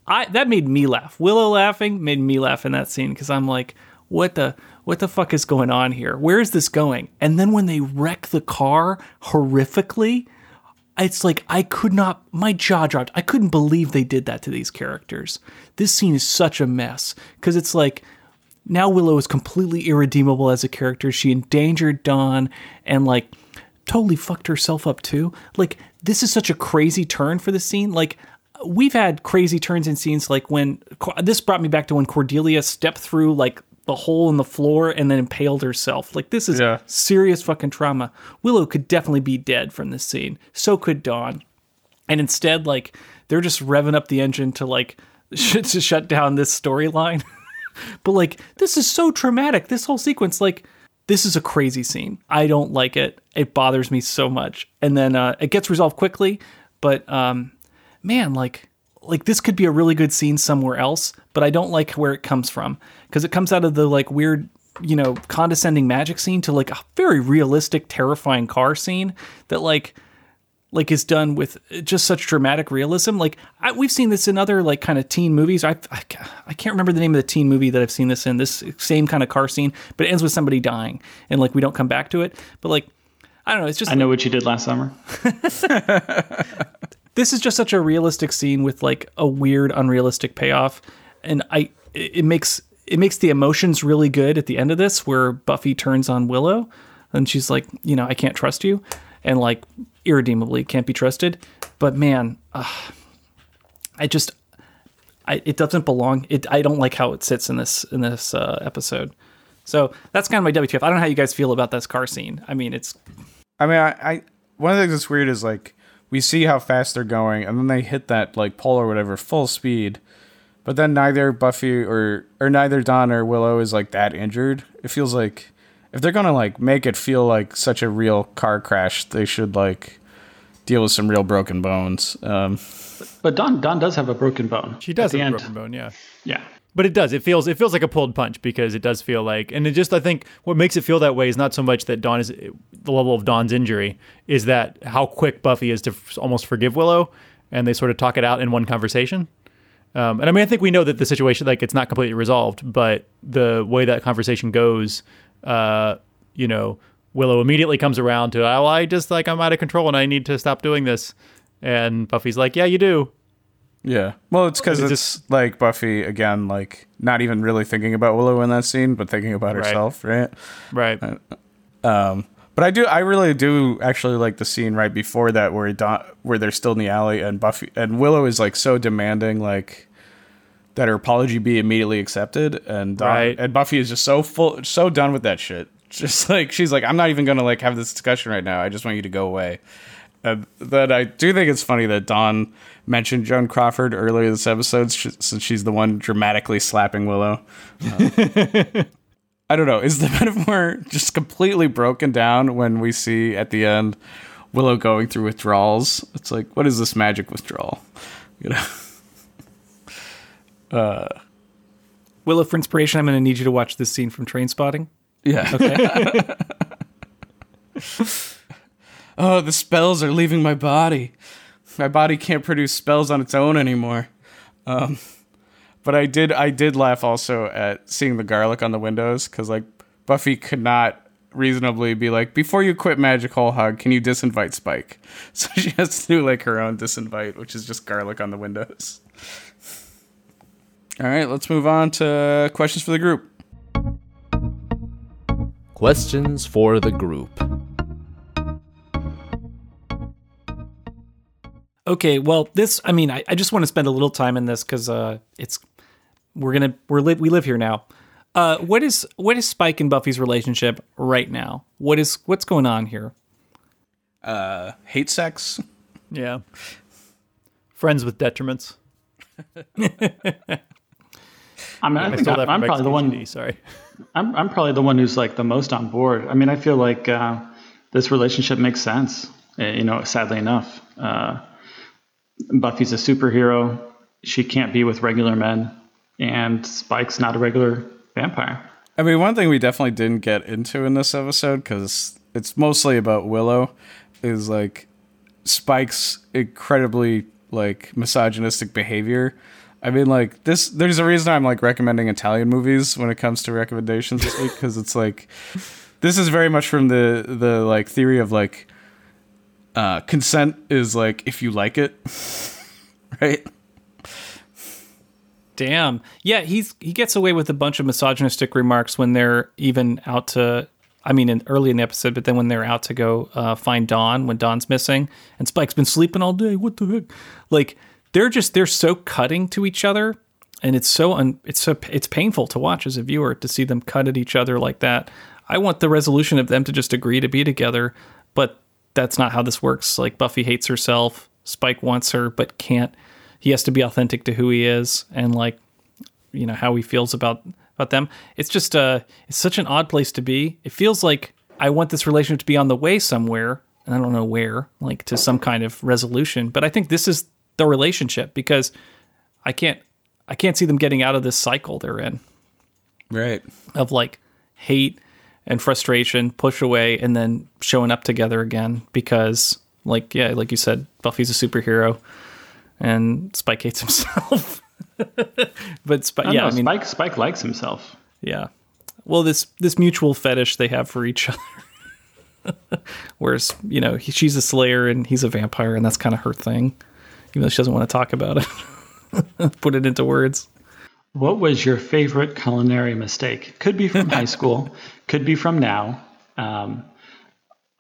I that made me laugh. Willow laughing made me laugh in that scene because I'm like, what the what the fuck is going on here? Where is this going? And then when they wreck the car horrifically, it's like I could not my jaw dropped. I couldn't believe they did that to these characters. This scene is such a mess because it's like now Willow is completely irredeemable as a character. She endangered Dawn and like totally fucked herself up too. Like this is such a crazy turn for the scene. Like we've had crazy turns in scenes like when this brought me back to when Cordelia stepped through like the hole in the floor and then impaled herself. Like this is Yeah. serious fucking trauma. Willow could definitely be dead from this scene. So could Dawn. And instead, like they're just revving up the engine to like to shut down this storyline. but like this is so traumatic. This whole sequence, like this is a crazy scene. I don't like it. It bothers me so much. And then uh, it gets resolved quickly, but um, man, like like this could be a really good scene somewhere else, but I don't like where it comes from because it comes out of the like weird, you know, condescending magic scene to like a very realistic, terrifying car scene that like like is done with just such dramatic realism. Like I, we've seen this in other like kind of teen movies. I, I I can't remember the name of the teen movie that I've seen this in. This same kind of car scene, but it ends with somebody dying, and like we don't come back to it. But like I don't know. It's just I know what you did last summer. this is just such a realistic scene with like a weird unrealistic payoff and i it makes it makes the emotions really good at the end of this where buffy turns on willow and she's like you know i can't trust you and like irredeemably can't be trusted. But man uh, i just I, it doesn't belong it i don't like how it sits in this in this uh, episode. So that's kind of my wtf i don't know how you guys feel about this car scene. I mean it's I mean, I, I one of the things that's weird is like we see how fast they're going, and then they hit that like pole or whatever full speed, but then neither Buffy or or neither Dawn or Willow is like that injured. It feels like if they're gonna like make it feel like such a real car crash, they should like deal with some real broken bones. Um, But Don Dawn does have a broken bone. She does have a end. broken bone, yeah. Yeah. But it does. It feels it feels like a pulled punch because it does feel like, and it just I think what makes it feel that way is not so much that Dawn is the level of Dawn's injury, is that how quick Buffy is to f- almost forgive Willow, and they sort of talk it out in one conversation. Um, and I mean, I think we know that the situation like it's not completely resolved, but the way that conversation goes, uh, you know, Willow immediately comes around to, oh, I just like I'm out of control and I need to stop doing this, and Buffy's like, yeah, you do. yeah, well, it's because It's it's like Buffy again, like not even really thinking about Willow in that scene, but thinking about Right. herself, right? Right. Um, but I do, I really do actually like the scene right before that where Dawn, where they're still in the alley and Buffy and Willow is like so demanding, like that her apology be immediately accepted, and Dawn, Right. and Buffy is just so full, so done with that shit. Just like she's like, I'm not even gonna like have this discussion right now. I just want you to go away. Uh, and then I do think it's funny that Dawn mentioned Joan Crawford earlier this episode, since she's the one dramatically slapping Willow. Uh, I don't know. Is the metaphor just completely broken down when we see at the end Willow going through withdrawals? It's like, what is this magic withdrawal? You know? Uh, willow for inspiration i'm going to need you to watch this scene from Trainspotting Yeah. oh, the spells are leaving my body. My body can't produce spells on its own anymore. Um, but I did, I did laugh also at seeing the garlic on the windows because like Buffy could not reasonably be like, before you quit Magic Hole Hug, can you disinvite Spike? So she has to do like her own disinvite, which is just garlic on the windows. All right, let's move on to questions for the group. Questions for the group. Okay, well, this I mean, I, I just want to spend a little time in this because uh, it's we're gonna we're li- we live here now. Uh, what is what is Spike and Buffy's relationship right now? What is what's going on here? Uh, hate sex. Yeah. Friends with detriments. I mean, I, I think I, I'm probably the one. XKCD, Sorry. I'm I'm probably the one who's like the most on board. I mean, I feel like uh, this relationship makes sense. Uh, You know, sadly enough, uh, Buffy's a superhero. She can't be with regular men, and Spike's not a regular vampire. I mean, one thing we definitely didn't get into in this episode because it's mostly about Willow is like Spike's incredibly like misogynistic behavior. I mean, like this. There's a reason I'm like recommending Italian movies when it comes to recommendations this week because it's like this is very much from the the like theory of like uh, consent is like if you like it, right? Damn. Yeah, he's he gets away with a bunch of misogynistic remarks when they're even out to I mean in early in the episode, but then when they're out to go uh, find Dawn when Dawn's missing and Spike's been sleeping all day. What the heck? Like they're just they're so cutting to each other and it's so un, it's so it's painful to watch as a viewer to see them cut at each other like that. I want the resolution of them to just agree to be together, but that's not how this works. Like Buffy hates herself, Spike wants her but can't. He has to be authentic to who he is and like you know how he feels about about them. It's just uh it's such an odd place to be. It feels like I want this relationship to be on the way somewhere, and I don't know where, like to some kind of resolution. But I think this is the relationship because I can't I can't see them getting out of this cycle they're in Right. of like hate and frustration, push away, and then showing up together again because, like, yeah, like you said, Buffy's a superhero and Spike hates himself. but Spike, I yeah, know, I mean, Spike Spike likes himself. yeah. Well, this this mutual fetish they have for each other. Whereas, you know, he, she's a slayer and he's a vampire, and that's kind of her thing, even though she doesn't want to talk about it, put it into words. What was your favorite culinary mistake? Could be from high school, could be from now. Um,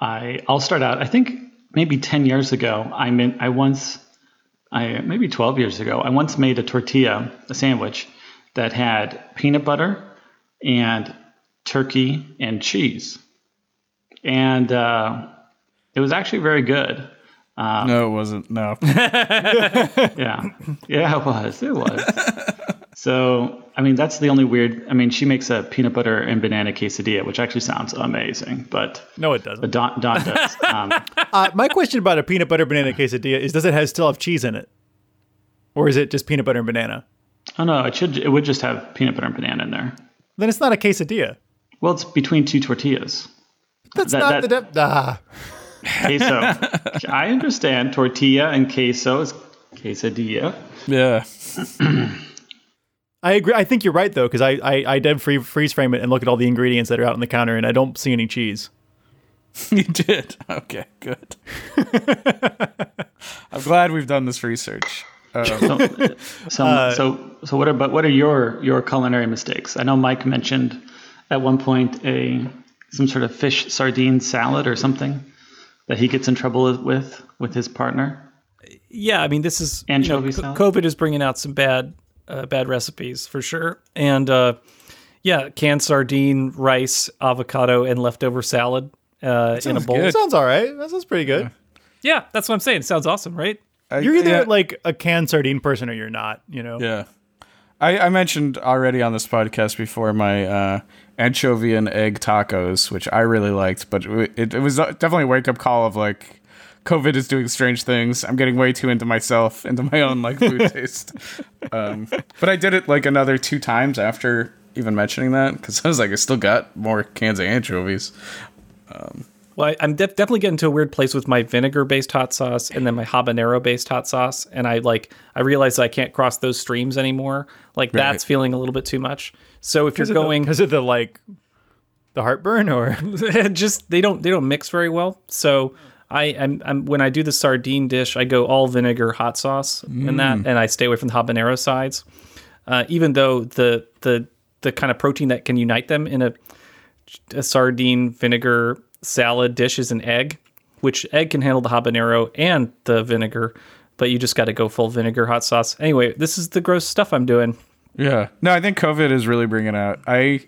I I'll start out. I think maybe ten years ago, I mean, I once, I maybe twelve years ago, I once made a tortilla, a sandwich that had peanut butter and turkey and cheese, and uh, it was actually very good. No, it wasn't. No. Yeah. Yeah, it was. It was. so, I mean, that's the only weird. I mean, she makes a peanut butter and banana quesadilla, which actually sounds amazing, but, No, it doesn't. but Dawn, Dawn does. Um, Uh, my question about a peanut butter banana quesadilla is: Does it have still have cheese in it, or is it just peanut butter and banana? oh, no, it should. It would just have peanut butter and banana in there. Then it's not a quesadilla. Well, it's between two tortillas. That's That- not that- the de- ah. Queso. I understand. Tortilla and queso is quesadilla. yeah. I agree. I think you're right though, because I I, I did free, freeze frame it and look at all the ingredients that are out on the counter, and I don't see any cheese. You did. Okay, good. I'm glad we've done this research. Um, So, so, so, so what about what are your your culinary mistakes? I know Mike mentioned at one point a some sort of fish sardine salad or something that he gets in trouble with with his partner. yeah, I mean, this is you know, Anchovy salad? COVID is bringing out some bad, uh, bad recipes for sure, and uh, yeah, canned sardine, rice, avocado, and leftover salad uh, in a bowl. good. Sounds all right. That sounds pretty good. Yeah, that's what I'm saying. sounds awesome, right? I- You're either yeah, like a canned sardine person or you're not. You know. yeah. I, I mentioned already on this podcast before my uh, anchovy and egg tacos, which I really liked, but it, it was definitely a wake up call of like, COVID is doing strange things. I'm getting way too into myself, into my own like food taste. Um, but I did it like another two times after even mentioning that because I was like, I still got more cans of anchovies. Well, I, I'm def- definitely getting to a weird place with my vinegar-based hot sauce and then my habanero-based hot sauce, and I like I realize I can't cross those streams anymore. Like that's feeling a little bit too much. So if you're going, because of the like the heartburn, or just they don't they don't mix very well. So I am I'm, when I do the sardine dish, I go all vinegar, hot sauce, and that, and I stay away from the habanero sides. Uh, even though the the the kind of protein that can unite them in a a sardine vinegar salad dish is an egg, which egg can handle the habanero and the vinegar, but you just got to go full vinegar hot sauce. Anyway, this is the gross stuff I'm doing. Yeah. No, I think COVID is really bringing out. I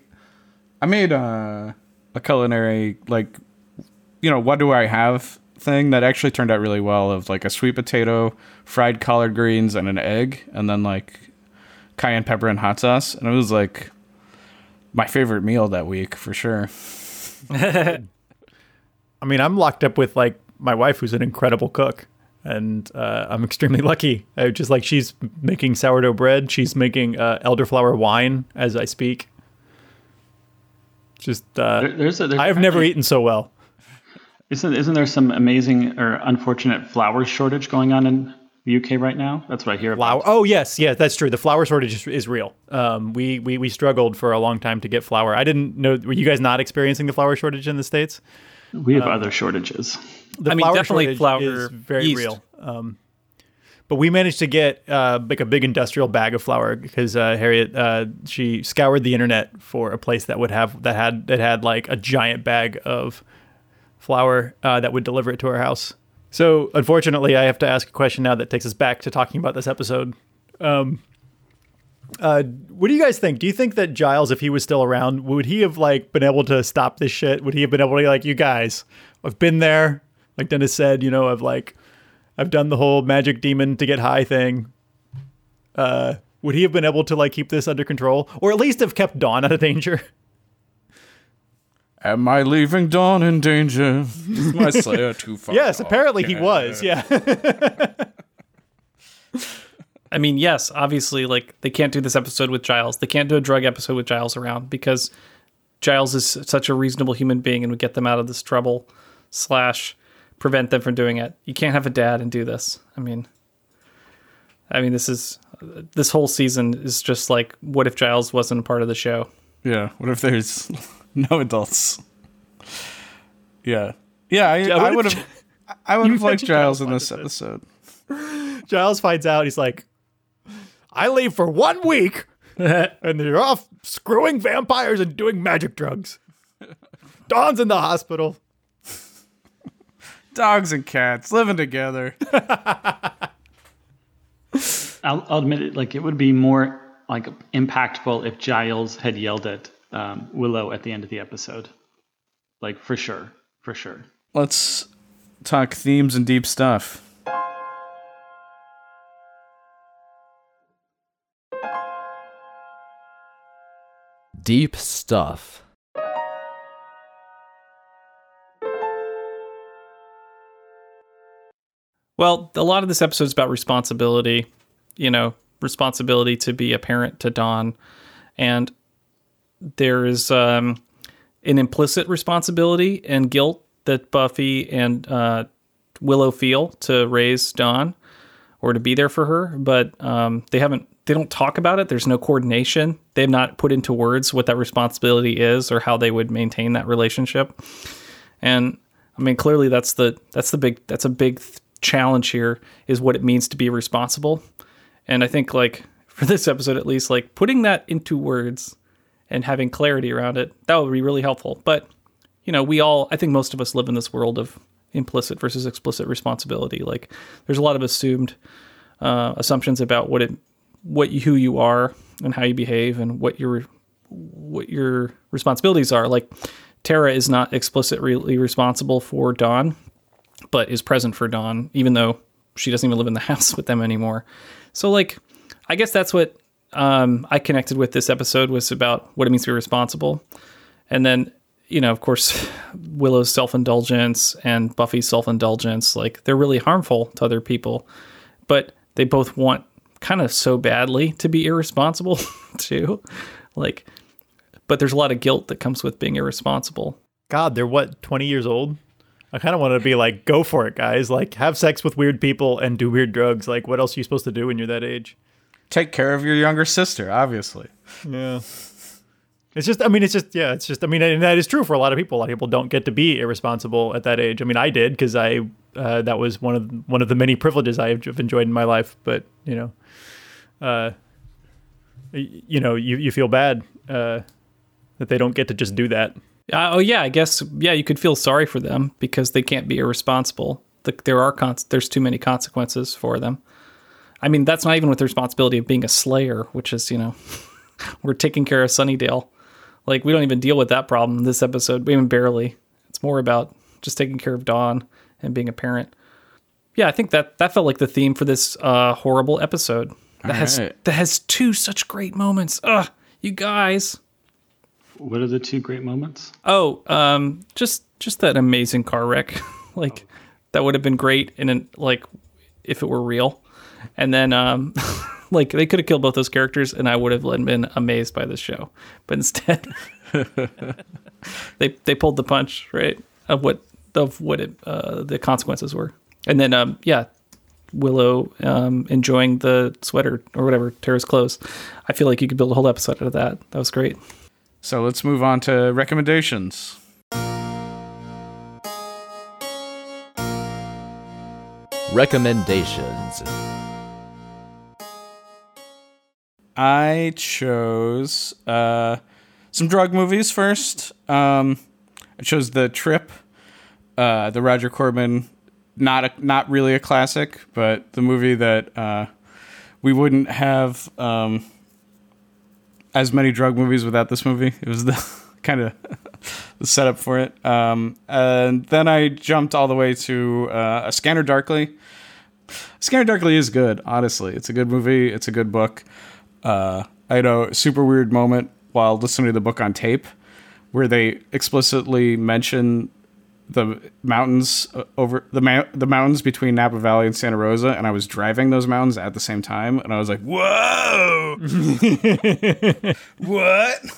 I made a, a culinary like you know what do I have thing that actually turned out really well of like a sweet potato, fried collard greens, and an egg, and then like cayenne pepper and hot sauce, and it was like my favorite meal that week for sure. I mean, I'm locked up with like my wife, who's an incredible cook, and uh, I'm extremely lucky. I just like she's making sourdough bread, she's making uh, elderflower wine as I speak. Just uh, There- there's a- there's I have never eaten so well. Isn't isn't there some amazing or unfortunate flour shortage going on in the UK right now? That's what I hear. Flour. About. Oh yes, yes, that's true. The flour shortage is, is real. Um, we, we we struggled for a long time to get flour. I didn't know. Were you guys not experiencing the flour shortage in the states? We have other shortages. The I mean, flour definitely shortage flour, is very yeast. real. Um, but we managed to get uh, like a big industrial bag of flour because uh, Harriet uh, she scoured the internet for a place that would have that had that had like a giant bag of flour uh, that would deliver it to our house. So unfortunately, I have to ask a question now that takes us back to talking about this episode. Um, uh, what do you guys think? Do you think that Giles, if he was still around, would he have like been able to stop this shit? Would he have been able to like you guys? I've been there, like Denis said. You know, I've like I've done the whole magic demon to get high thing. Uh, would he have been able to like keep this under control, or at least have kept Dawn out of danger? Am I leaving Dawn in danger? Is my slayer too far? yes, apparently he was. Yeah. I mean, yes, obviously, like they can't do this episode with Giles. They can't do a drug episode with Giles around because Giles is such a reasonable human being and would get them out of this trouble slash prevent them from doing it. You can't have a dad and do this. I mean, I mean, this is this whole season is just like, what if Giles wasn't a part of the show? Yeah. What if there's no adults? Yeah. Yeah. I, what I if would have. I would have liked mentioned Giles Giles in this. episode. Giles finds out. He's like, I leave for one week, and you're off screwing vampires and doing magic drugs. Dawn's in the hospital. Dogs and cats living together. I'll, I'll admit it. Like it would be more like impactful if Giles had yelled at um, Willow at the end of the episode. Like for sure, for sure. Let's talk themes and deep stuff. Deep stuff. Well, a lot of this episode is about responsibility, you know, responsibility to be a parent to Dawn. And there is um, an implicit responsibility and guilt that Buffy and uh, Willow feel to raise Dawn or to be there for her, but um, they haven't. They don't talk about it. There's no coordination. They have not put into words what that responsibility is or how they would maintain that relationship. And I mean, clearly that's the that's the big that's a big challenge here is what it means to be responsible. And I think like for this episode at least, like putting that into words and having clarity around it that would be really helpful. But you know, we all I think most of us live in this world of implicit versus explicit responsibility. Like there's a lot of assumed uh, assumptions about what it what you, who you are and how you behave and what your what your responsibilities are. Like Tara is not explicitly responsible for Dawn, but is present for Dawn, even though she doesn't even live in the house with them anymore. So, like, I guess that's what um, I connected with this episode was about what it means to be responsible. And then, you know, of course, Willow's self indulgence and Buffy's self indulgence, like, they're really harmful to other people, but they both want kind of so badly to be irresponsible, too. Like, but there's a lot of guilt that comes with being irresponsible. God, they're what, 20 years old? I kind of want to be like, go for it, guys. Like, have sex with weird people and do weird drugs. Like, what else are you supposed to do when you're that age? Take care of your younger sister, obviously. Yeah. It's just, I mean, it's just, yeah, it's just, I mean, and that is true for a lot of people. A lot of people don't get to be irresponsible at that age. I mean, I did because I, uh, that was one of one of the many privileges I have enjoyed in my life. But you know, uh, you know, you you feel bad uh, that they don't get to just do that. Uh, oh yeah, I guess yeah, you could feel sorry for them because they can't be irresponsible. The, there are cons- there's too many consequences for them. I mean, that's not even with the responsibility of being a slayer, which is you know, we're taking care of Sunnydale. Like we don't even deal with that problem this episode, We even barely. It's more about just taking care of Dawn and being a parent. Yeah, I think that that felt like the theme for this uh, horrible episode. That has right. that has two such great moments. Ugh, you guys. What are the two great moments? Oh, um, just just that amazing car wreck. like that would have been great in an like if it were real. And then um like they could have killed both those characters and I would have been amazed by this show. But instead they they pulled the punch, right? Of what of what it uh the consequences were. And then um yeah, Willow um enjoying the sweater or whatever, Tara's clothes. I feel like you could build a whole episode out of that. That was great. So let's move on to recommendations. Recommendations. I chose uh, some drug movies first. Um, I chose The Trip, uh, the Roger Corman, not a, not really a classic, but the movie that uh, we wouldn't have um, as many drug movies without this movie. It was the kind of the setup for it. Um, and then I jumped all the way to uh, A Scanner Darkly. Scanner Darkly is good, honestly. It's a good movie. It's a good book. Uh, I had a super weird moment while listening to the book on tape where they explicitly mention the mountains uh, over the ma- the mountains between Napa Valley and Santa Rosa, and I was driving those mountains at the same time, and I was like, "Whoa, what?"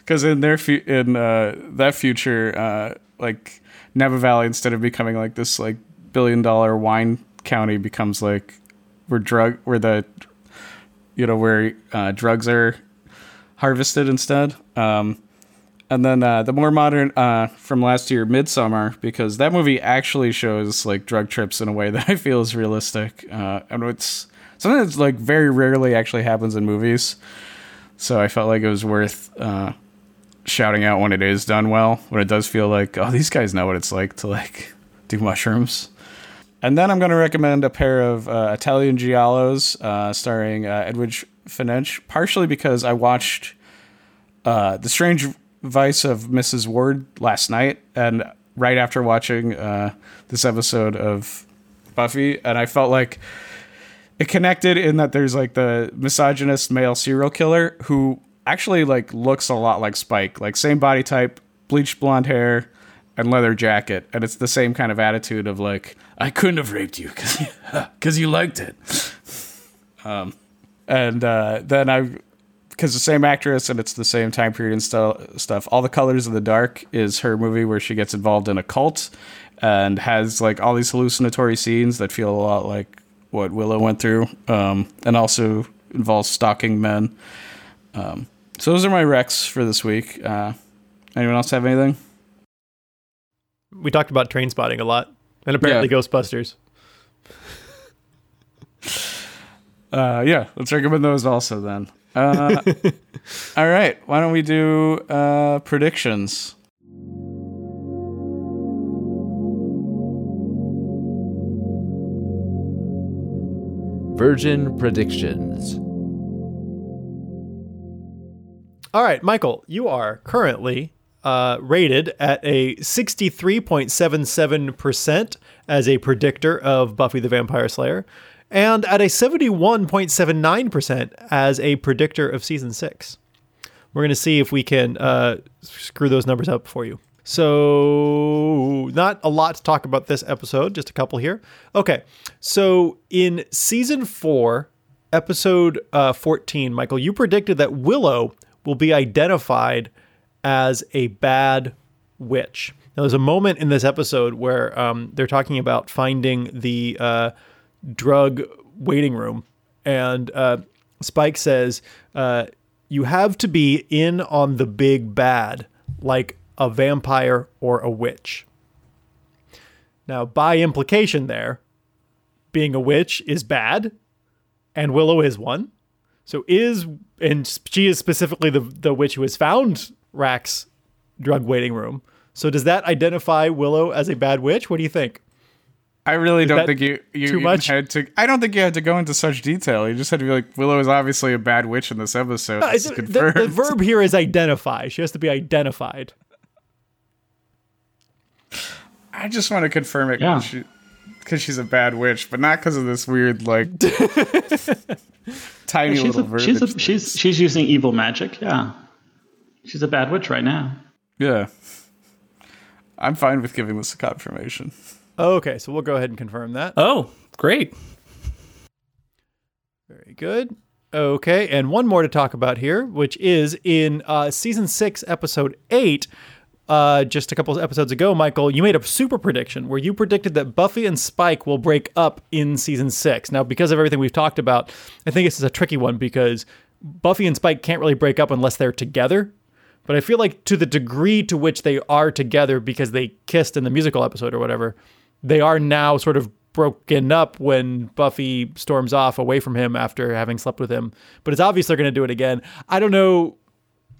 Because in their fu- in uh, that future, uh, like Napa Valley, instead of becoming like this like billion dollar wine county, becomes like where drug where the you know where uh, drugs are harvested instead. Um, and then uh, the more modern uh, from last year, Midsommar, because that movie actually shows like drug trips in a way that I feel is realistic, uh, and it's something that's like very rarely actually happens in movies. So I felt like it was worth uh, shouting out when it is done well. When it does feel like, oh, these guys know what it's like to like do mushrooms. And then I'm going to recommend a pair of uh, Italian giallos uh, starring Edwige Fenech, partially because I watched uh, The Strange Vice of Mrs. Wardh last night, and right after watching uh, this episode of Buffy, and I felt like it connected in that there's like the misogynist male serial killer who actually like looks a lot like Spike, like same body type, bleached blonde hair, and leather jacket, and it's the same kind of attitude of like I couldn't have raped you because because you liked it. Um, and uh, then I because the same actress and it's the same time period and stu- stuff. All the Colors of the Dark is her movie where she gets involved in a cult and has like all these hallucinatory scenes that feel a lot like what Willow went through, um, and also involves stalking men. Um, so those are my recs for this week. Uh, anyone else have anything? We talked about Trainspotting a lot, and apparently Yeah. Ghostbusters. Uh, yeah, let's recommend those also then. Uh, all right, why don't we do uh, predictions? Virgin predictions. All right, Michael, you are currently uh, rated at a 63.77% as a predictor of Buffy the Vampire Slayer and at a 71.79% as a predictor of season six. We're going to see if we can uh, screw those numbers up for you. So, not a lot to talk about this episode, just a couple here. Okay, so in season four, episode uh, 14, Michael, you predicted that Willow will be identified as a bad witch. Now, there's a moment in this episode where um, they're talking about finding the uh, drug waiting room, and uh, Spike says, uh, "You have to be in on the big bad, like a vampire or a witch." Now, by implication, there, being a witch is bad, and Willow is one. So is and she is specifically the the witch who has found Rack's drug waiting room. So does that identify Willow as a bad witch? What do you think? I really don't think you you too much? had to. I don't think you had to go into such detail. You just had to be like, Willow is obviously a bad witch in this episode. It's Uh, the, confirmed. the verb here is identify. She has to be identified. I just want to confirm it Yeah. because she's a bad witch, but not because of this weird like tiny She's little a, verbiage. she's, a, she's she's using evil magic. Yeah, she's a bad witch right now. yeah. I'm fine with giving this a confirmation. Okay, so we'll go ahead and confirm that. Oh, great. Very good. Okay, and one more to talk about here, which is in uh, season six, episode eight. Uh, just a couple of episodes ago, Michael, you made a super prediction where you predicted that Buffy and Spike will break up in season six. Now, because of everything we've talked about, I think this is a tricky one because Buffy and Spike can't really break up unless they're together. But I feel like to the degree to which they are together because they kissed in the musical episode or whatever, they are now sort of broken up when Buffy storms off away from him after having slept with him. But it's obvious they're going to do it again. I don't know.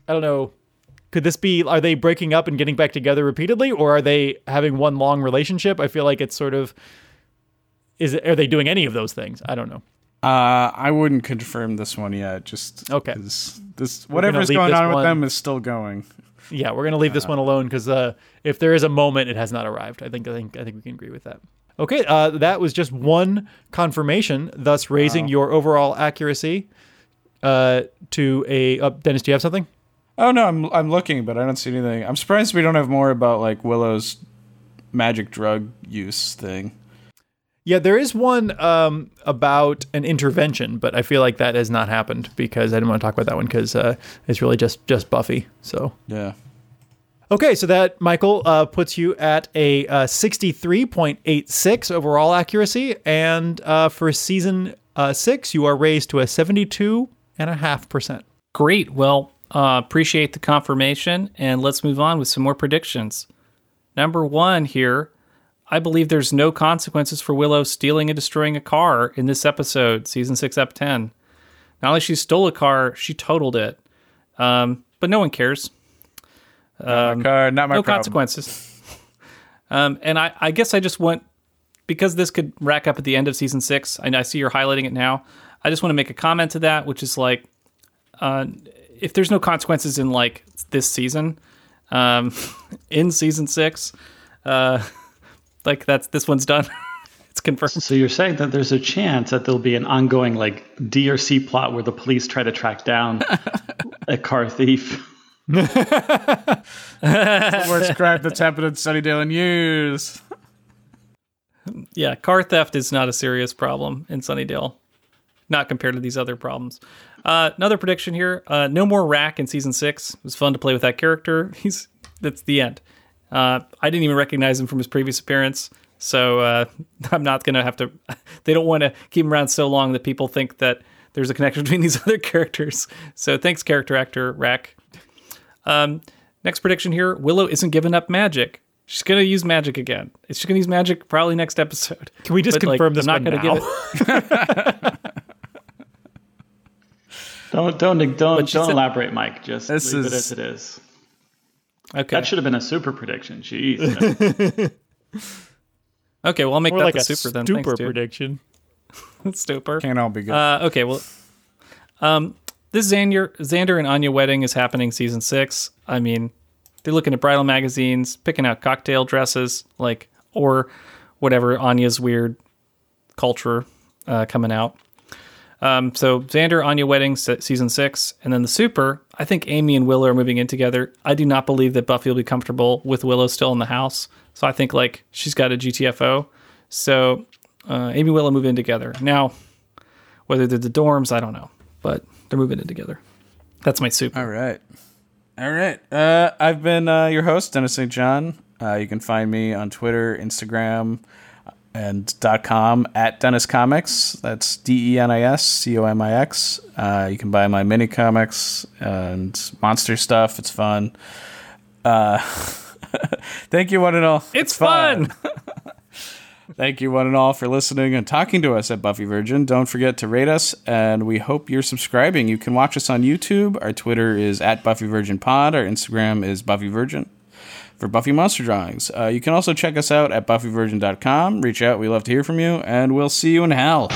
I don't know. Could this be? Are they breaking up and getting back together repeatedly, or are they having one long relationship? I feel like it's sort of. Is it, are they doing any of those things? I don't know. Uh, I wouldn't confirm this one yet. Just okay. This whatever's going on with one- them is still going. Yeah, we're gonna leave this one alone because uh, if there is a moment, it has not arrived. I think I think I think we can agree with that. Okay, uh, that was just one confirmation, thus raising your overall accuracy uh, to a. Uh, Denis, do you have something? Oh no, I'm I'm looking, but I don't see anything. I'm surprised we don't have more about like Willow's magic drug use thing. Yeah, there is one um, about an intervention, but I feel like that has not happened because I didn't want to talk about that one because uh, it's really just just Buffy. So Yeah. Okay, so that Michael uh, puts you at a uh, sixty-three point eight six overall accuracy, and uh, for season uh, six, you are raised to a seventy-two and a half percent. Great. Well, uh, appreciate the confirmation, and let's move on with some more predictions. Number one here, I believe there's no consequences for Willow stealing and destroying a car in this episode, season six, up ten. Not only she stole a car, she totaled it. Um, but no one cares. Not my car, not my no problem. consequences. um, and I, I guess I just want because this could rack up at the end of season six. And I see you're highlighting it now. I just want to make a comment to that, which is like, uh, if there's no consequences in like this season, um, in season six, uh, like that's this one's done. it's confirmed. So you're saying that there's a chance that there'll be an ongoing like D or C plot where the police try to track down a car thief. Worst describe that's happened in Sunnydale in years. Yeah, car theft is not a serious problem in Sunnydale, not compared to these other problems. Uh, another prediction here: uh, no more Rack in season six. It was fun to play with that character. He's that's the end. Uh, I didn't even recognize him from his previous appearance, so uh, I'm not gonna have to. They don't want to keep him around so long that people think that there's a connection between these other characters. So thanks, character actor Rack. Um, next prediction here: Willow isn't giving up magic. She's gonna use magic again. She's gonna use magic probably next episode. Can we just But, like, confirm this I'm one not now? gonna give it. Don't don't don't don't said- elaborate, Mike. Just This leave it is- as it is. Okay. That should have been a super prediction. Jeez. Okay. Well, I'll make Or that like the a super then. stupor Thanks, dude. prediction. Stupor. Can't all be good. Uh, okay. Well, um, this Xander, Xander and Anya wedding is happening season six. I mean, they're looking at bridal magazines, picking out cocktail dresses, like or whatever Anya's weird culture uh, coming out. Um, so Xander, Anya wedding se- season six, and then the super. I think Amy and Willow are moving in together. I do not believe that Buffy will be comfortable with Willow still in the house. So I think like she's got a GTFO. So uh, Amy and Willow move in together now. Whether they're the dorms, I don't know, but they're moving in together. That's my super. All right. All right. Uh, I've been uh, your host, Denis St. John. Uh, you can find me on Twitter, Instagram, and dot com at Denis Comix. That's D E N I S C O M I X. Uh, you can buy my mini comics and monster stuff. It's fun. Uh, thank you, one and all. It's fun. Thank you, one and all, for listening and talking to us at Buffy Virgin. Don't forget to rate us, and we hope you're subscribing. You can watch us on YouTube. Our Twitter is at Buffy Virgin Pod. Our Instagram is Buffy Virgin for Buffy Monster Drawings. Uh, you can also check us out at buffyvirgin.com. Reach out. We love to hear from you, and we'll see you in hell.